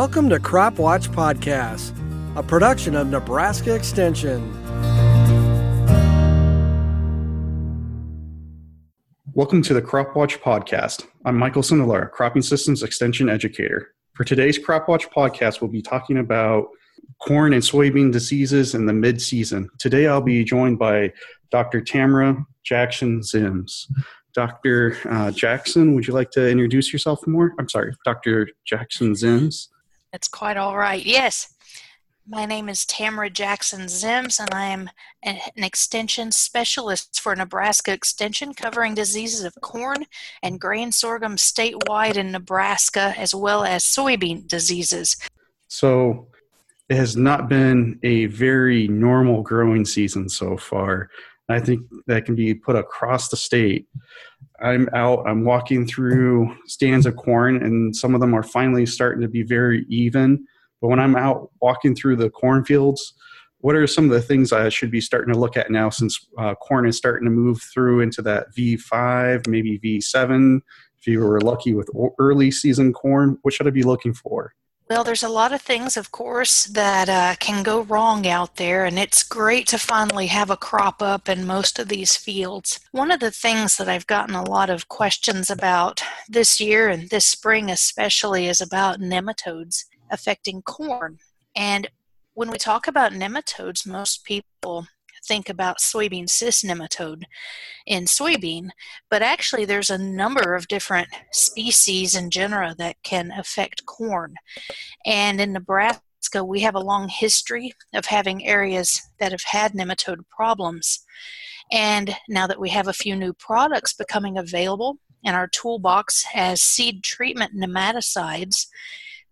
Welcome to Crop Watch Podcast, a production of Nebraska Extension. Welcome to the Crop Watch Podcast. I'm Michael Sindelar, Cropping Systems Extension Educator. For today's Crop Watch Podcast, we'll be talking about corn and soybean diseases in the mid-season. Today I'll be joined by Dr. Tamara Jackson Ziems. Dr. Uh, Jackson, would you like to introduce yourself more? I'm sorry, Dr. Jackson Ziems. That's quite all right. Yes. My name is Tamara Jackson Ziems, and I am an extension specialist for Nebraska Extension, covering diseases of corn and grain sorghum statewide in Nebraska, as well as soybean diseases. So, it has not been a very normal growing season so far. I think that can be put across the state. I'm out, I'm walking through stands of corn, and some of them are finally starting to be very even. But when I'm out walking through the cornfields, what are some of the things I should be starting to look at now since uh, corn is starting to move through into that V5, maybe V7? If you were lucky with early season corn, what should I be looking for? Well, there's a lot of things, of course, that uh, can go wrong out there, and it's great to finally have a crop up in most of these fields. One of the things that I've gotten a lot of questions about this year and this spring, especially, is about nematodes affecting corn. And when we talk about nematodes, most people think about soybean cyst nematode in soybean, but actually there's a number of different species and genera that can affect corn. And in Nebraska, we have a long history of having areas that have had nematode problems. And now that we have a few new products becoming available in our toolbox as seed treatment nematicides,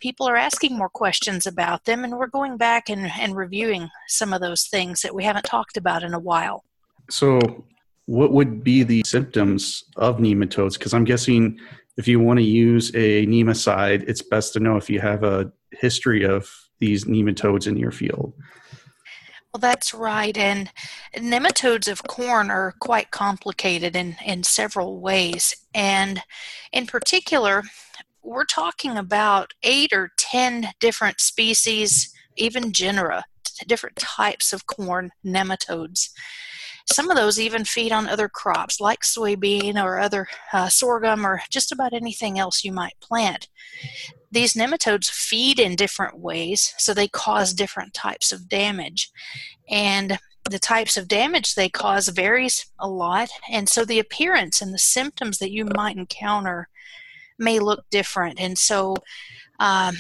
people are asking more questions about them, and we're going back and, and reviewing some of those things that we haven't talked about in a while. So, what would be the symptoms of nematodes? Because I'm guessing if you want to use a nematicide, it's best to know if you have a history of these nematodes in your field. Well, that's right. And nematodes of corn are quite complicated in, in several ways. And in particular, we're talking about eight or ten different species, even genera, different types of corn nematodes. Some of those even feed on other crops like soybean or other uh, sorghum or just about anything else you might plant. These nematodes feed in different ways, so they cause different types of damage. And the types of damage they cause varies a lot, and so the appearance and the symptoms that you might encounter may look different. And so, um,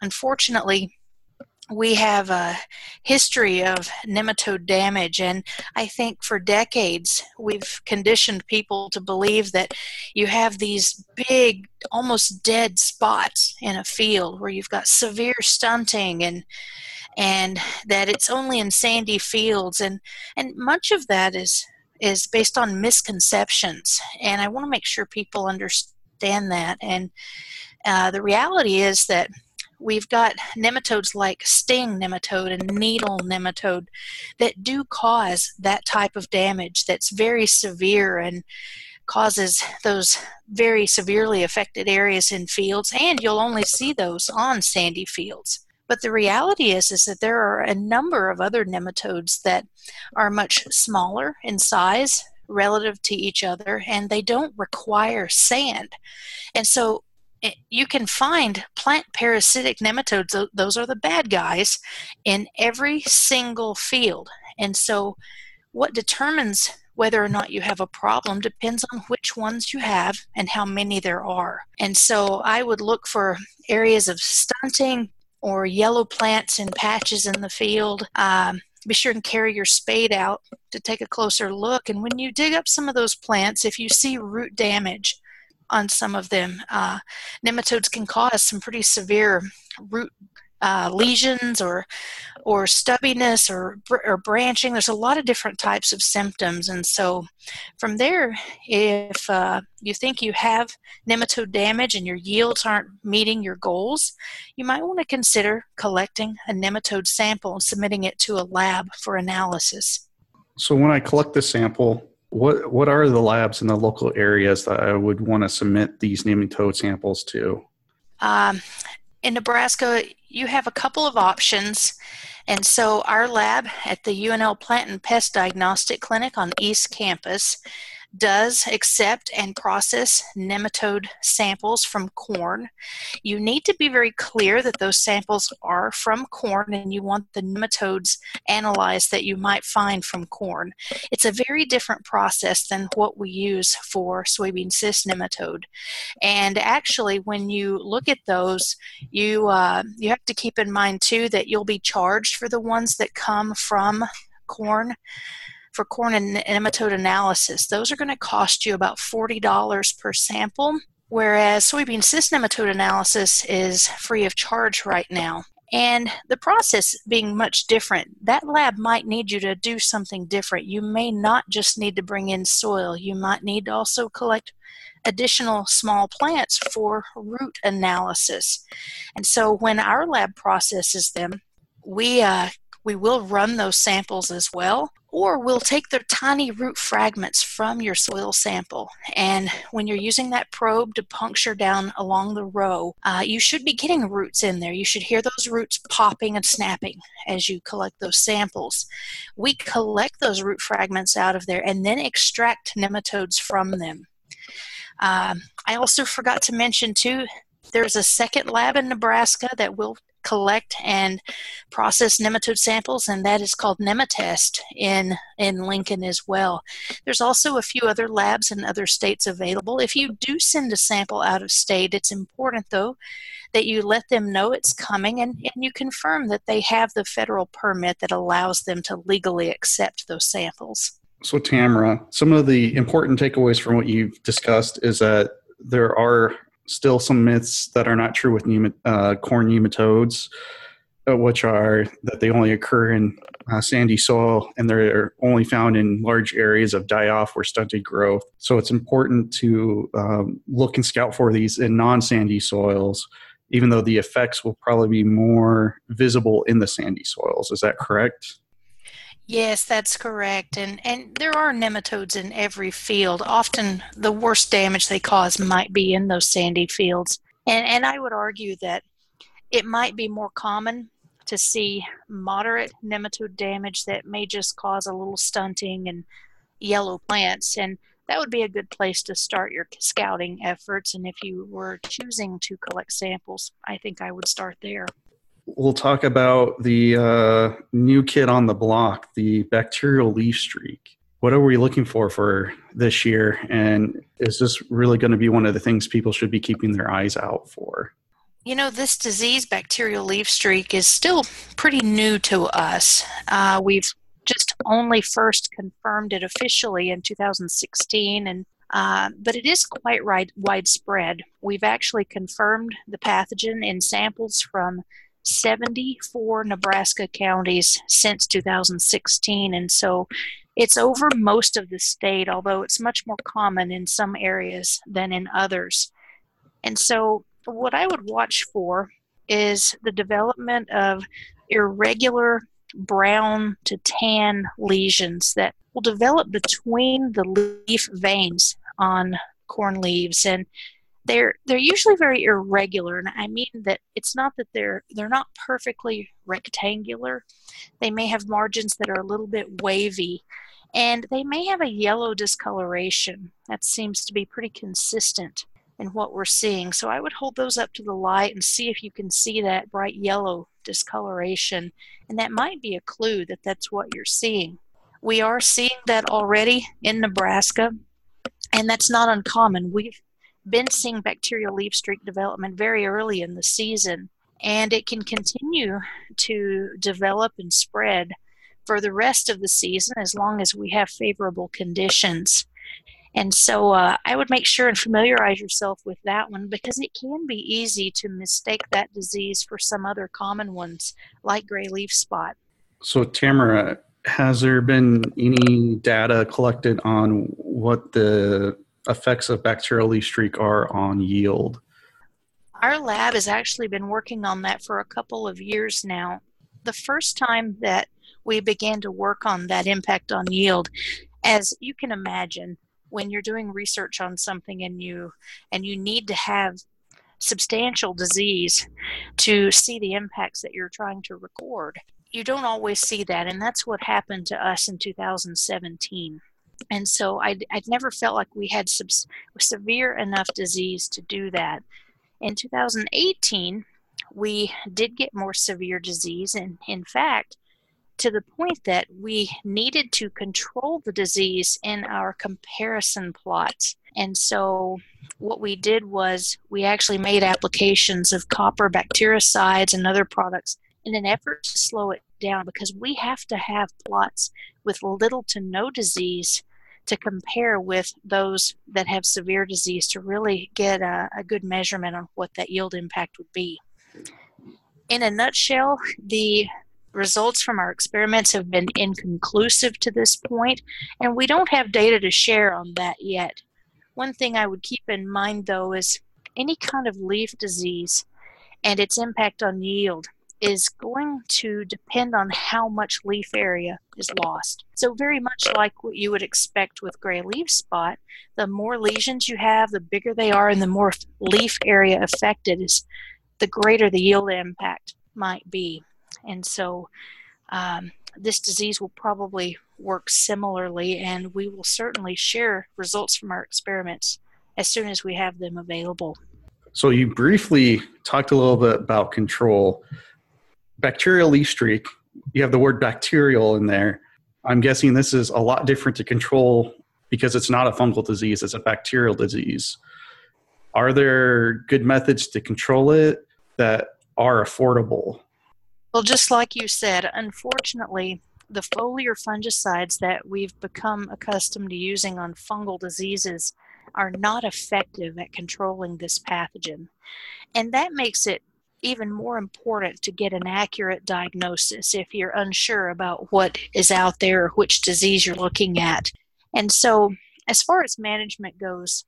unfortunately, we have a history of nematode damage, and I think for decades we've conditioned people to believe that you have these big, almost dead spots in a field where you've got severe stunting and and that it's only in sandy fields. And and much of that is is based on misconceptions. And i want to make sure people understand understand that. And uh, the reality is that we've got nematodes like sting nematode and needle nematode that do cause that type of damage that's very severe and causes those very severely affected areas in fields and you'll only see those on sandy fields but the reality is is that there are a number of other nematodes that are much smaller in size relative to each other and they don't require sand. And so you can find plant parasitic nematodes, those are the bad guys, in every single field. And so what determines whether or not you have a problem depends on which ones you have and how many there are. And so I would look for areas of stunting or yellow plants in patches in the field. Um, be sure and carry your spade out to take a closer look. And when you dig up some of those plants, if you see root damage on some of them, uh, nematodes can cause some pretty severe root uh, lesions or or stubbiness or or branching. There's a lot of different types of symptoms, and so from there, if uh, you think you have nematode damage and your yields aren't meeting your goals, you might want to consider collecting a nematode sample and submitting it to a lab for analysis. So when I collect the sample, what what are the labs in the local areas that I would want to submit these nematode samples to? Um, in Nebraska, you have a couple of options. And so, our lab at the UNL Plant and Pest Diagnostic Clinic on East Campus does accept and process nematode samples from corn. You need to be very clear that those samples are from corn and you want the nematodes analyzed that you might find from corn. It's a very different process than what we use for soybean cyst nematode. And actually, when you look at those, you uh, you have to keep in mind too that you'll be charged for the ones that come from corn for corn and nematode analysis. Those are going to cost you about $40 per sample, whereas soybean cyst nematode analysis is free of charge right now. And the process being much different, that lab might need you to do something different. You may not just need to bring in soil, you might need to also collect additional small plants for root analysis. And so when our lab processes them, we uh, we will run those samples as well, or we'll take the tiny root fragments from your soil sample. And when you're using that probe to puncture down along the row, uh, you should be getting roots in there. You should hear those roots popping and snapping as you collect those samples. We collect those root fragments out of there and then extract nematodes from them. Um, I also forgot to mention, too, there's a second lab in Nebraska that will collect and process nematode samples, and that is called Nematest in, in Lincoln as well. There's also a few other labs in other states available. If you do send a sample out of state, it's important though that you let them know it's coming and, and you confirm that they have the federal permit that allows them to legally accept those samples. So, Tamara, some of the important takeaways from what you've discussed is that there are still some myths that are not true with uh, corn nematodes, uh, which are that they only occur in uh, sandy soil and they're only found in large areas of die off or stunted growth. So it's important to um, look and scout for these in non sandy soils, even though the effects will probably be more visible in the sandy soils. Is that correct? Yes, that's correct. And and there are nematodes in every field. Often the worst damage they cause might be in those sandy fields. And and I would argue that it might be more common to see moderate nematode damage that may just cause a little stunting and yellow plants and that would be a good place to start your scouting efforts and if you were choosing to collect samples i think i would start there we'll talk about the uh, new kid on the block, the bacterial leaf streak. What are we looking for for this year? And is this really going to be one of the things people should be keeping their eyes out for? You know, this disease, bacterial leaf streak, is still pretty new to us. Uh, we've just only first confirmed it officially in 2016, and uh, but it is quite right, widespread. We've actually confirmed the pathogen in samples from 74 Nebraska counties since 2016. And so it's over most of the state, although it's much more common in some areas than in others. And so, what I would watch for is the development of irregular brown to tan lesions that will develop between the leaf veins on corn leaves. And they're they're usually very irregular and i mean that it's not that they're they're not perfectly rectangular. They may have margins that are a little bit wavy and they may have a yellow discoloration. That seems to be pretty consistent in what we're seeing. So i would hold those up to the light and see if you can see that bright yellow discoloration and that might be a clue that that's what you're seeing. We are seeing that already in nebraska and that's not uncommon. We've been seeing bacterial leaf streak development very early in the season, and it can continue to develop and spread for the rest of the season as long as we have favorable conditions. And so uh, I would make sure and familiarize yourself with that one because it can be easy to mistake that disease for some other common ones like gray leaf spot. So, Tamara, has there been any data collected on what the effects of bacterial leaf streak are on yield? Our lab has actually been working on that for a couple of years now. The first time that we began to work on that impact on yield, as you can imagine, when you're doing research on something and you and you need to have substantial disease to see the impacts that you're trying to record. You don't always see that, and that's what happened to us in 2017. And so I'd, I'd never felt like we had sub- severe enough disease to do that. In 2018, we did get more severe disease, and in fact, to the point that we needed to control the disease in our comparison plots. And so, what we did was we actually made applications of copper bactericides and other products in an effort to slow it down because we have to have plots with little to no disease to compare with those that have severe disease to really get a, a good measurement on what that yield impact would be. In a nutshell, the results from our experiments have been inconclusive to this point, and we don't have data to share on that yet. One thing I would keep in mind though is any kind of leaf disease and its impact on yield is going to depend on how much leaf area is lost. So, very much like what you would expect with gray leaf spot, the more lesions you have, the bigger they are, and the more leaf area affected is the greater the yield impact might be. And so, um, this disease will probably work similarly, and we will certainly share results from our experiments as soon as we have them available. So, you briefly talked a little bit about control bacterial leaf streak, you have the word bacterial in there. I'm guessing this is a lot different to control because it's not a fungal disease, it's a bacterial disease. Are there good methods to control it that are affordable? Well, just like you said, unfortunately, the foliar fungicides that we've become accustomed to using on fungal diseases are not effective at controlling this pathogen. And that makes it even more important to get an accurate diagnosis if you're unsure about what is out there or which disease you're looking at. And so, as far as management goes,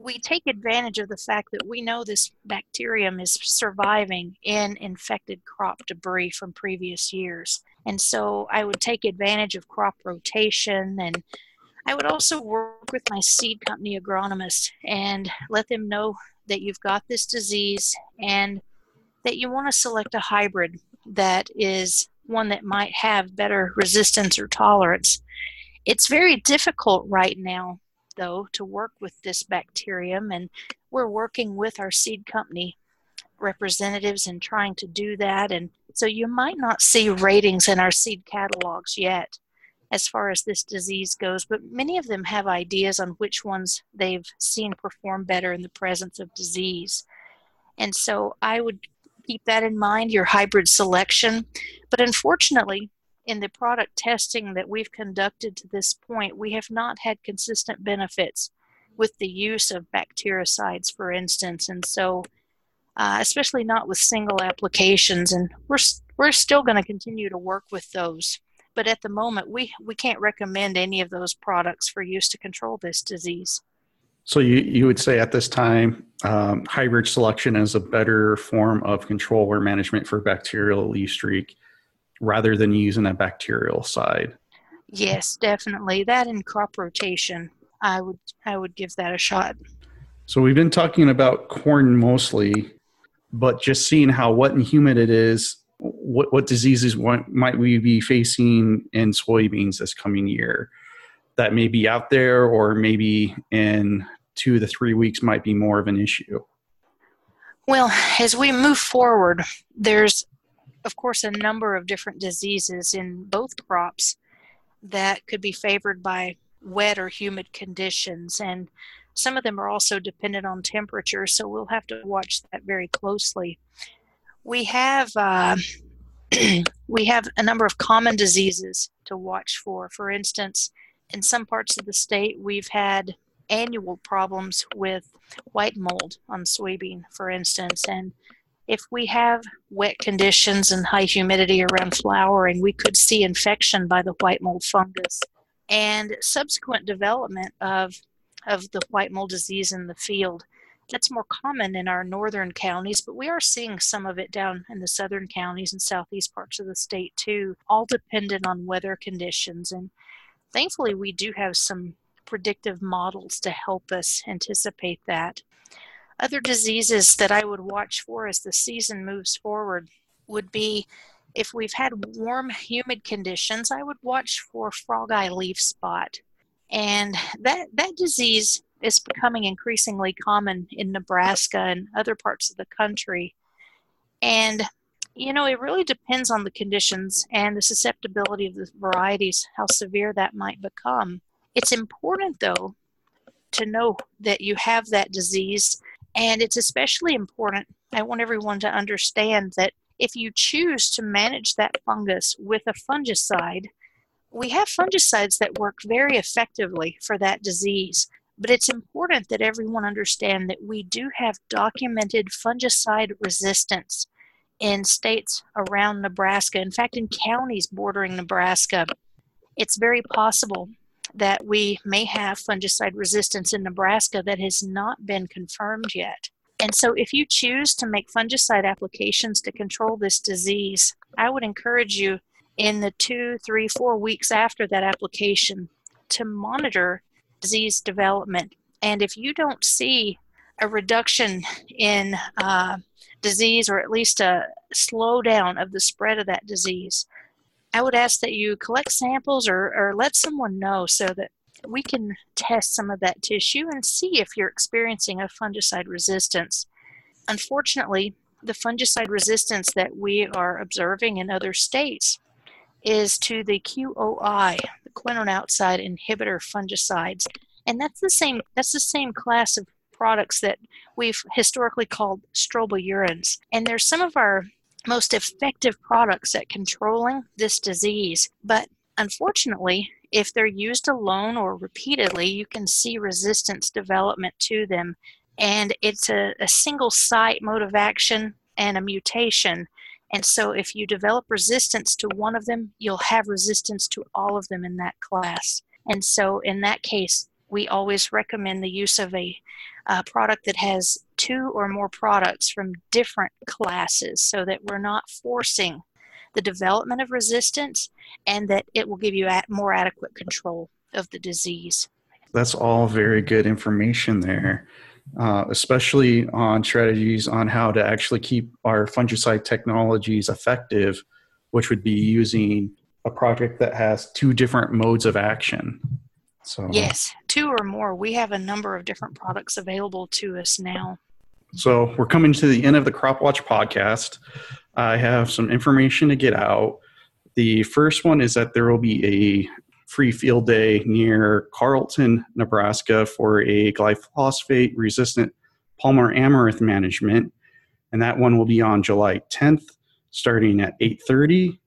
we take advantage of the fact that we know this bacterium is surviving in infected crop debris from previous years. And so I would take advantage of crop rotation and I would also work with my seed company agronomist and let them know that you've got this disease and that you want to select a hybrid that is one that might have better resistance or tolerance. It's very difficult right now, though, to work with this bacterium, and we're working with our seed company representatives and trying to do that. And so you might not see ratings in our seed catalogs yet as far as this disease goes, but many of them have ideas on which ones they've seen perform better in the presence of disease. And so I would keep that in mind, your hybrid selection. But unfortunately, in the product testing that we've conducted to this point, we have not had consistent benefits with the use of bactericides, for instance. And so, uh, especially not with single applications, and we're, we're still going to continue to work with those. But at the moment, we, we can't recommend any of those products for use to control this disease. So you, you would say at this time, um, hybrid selection is a better form of control or management for bacterial leaf streak rather than using a bactericide. Yes, definitely. That and crop rotation, I would I would give that a shot. So we've been talking about corn mostly, but just seeing how wet and humid it is, what what diseases might we be facing in soybeans this coming year? That may be out there, or maybe in two to three weeks might be more of an issue? Well, as we move forward, there's, of course, a number of different diseases in both crops that could be favored by wet or humid conditions. And some of them are also dependent on temperature, so we'll have to watch that very closely. We have uh, we have a number of common diseases to watch for. For instance, in some parts of the state, we've had annual problems with white mold on soybean, for instance. And if we have wet conditions and high humidity around flowering, we could see infection by the white mold fungus and subsequent development of, of the white mold disease in the field. That's more common in our northern counties, but we are seeing some of it down in the southern counties and southeast parts of the state too, all dependent on weather conditions. And thankfully, we do have some predictive models to help us anticipate that. Other diseases that I would watch for as the season moves forward would be if we've had warm, humid conditions, I would watch for frog eye leaf spot. And that, that disease is becoming increasingly common in Nebraska and other parts of the country. And, you know, it really depends on the conditions and the susceptibility of the varieties, how severe that might become. It's important, though, to know that you have that disease. And it's especially important, I want everyone to understand that if you choose to manage that fungus with a fungicide, we have fungicides that work very effectively for that disease. But it's important that everyone understand that we do have documented fungicide resistance in states around Nebraska. In fact, in counties bordering Nebraska, it's very possible that we may have fungicide resistance in Nebraska that has not been confirmed yet. And so, if you choose to make fungicide applications to control this disease, I would encourage you in the two, three, four weeks after that application to monitor disease development. And if you don't see a reduction in uh, disease or at least a slowdown of the spread of that disease, I would ask that you collect samples or, or let someone know so that we can test some of that tissue and see if you're experiencing a fungicide resistance. Unfortunately, the fungicide resistance that we are observing in other states is to the QOI, the quinone outside inhibitor fungicides, and that's the same that's the same class of products that we've historically called strobilurins. And they're some of our most effective products at controlling this disease, but unfortunately, if they're used alone or repeatedly, you can see resistance development to them. And it's a, a single site mode of action and a mutation. And so, if you develop resistance to one of them, you'll have resistance to all of them in that class. And so, in that case, we always recommend the use of a, a product that has two or more products from different classes so that we're not forcing the development of resistance and that it will give you more adequate control of the disease. That's all very good information there, uh, especially on strategies on how to actually keep our fungicide technologies effective, which would be using a project that has two different modes of action. So yes, two or more. We have a number of different products available to us now. So we're coming to the end of the Crop Watch podcast. I have some information to get out. The first one is that there will be a free field day near Carleton, Nebraska for a glyphosate resistant Palmer amaranth management. And that one will be on July 10th, starting at 8:30.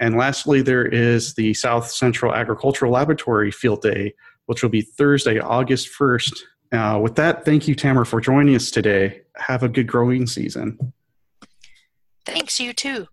And lastly, there is the South Central Agricultural Laboratory Field Day, which will be Thursday, August 1st. Uh, with that, thank you, Tamara, for joining us today. Have a good growing season. Thanks, you too.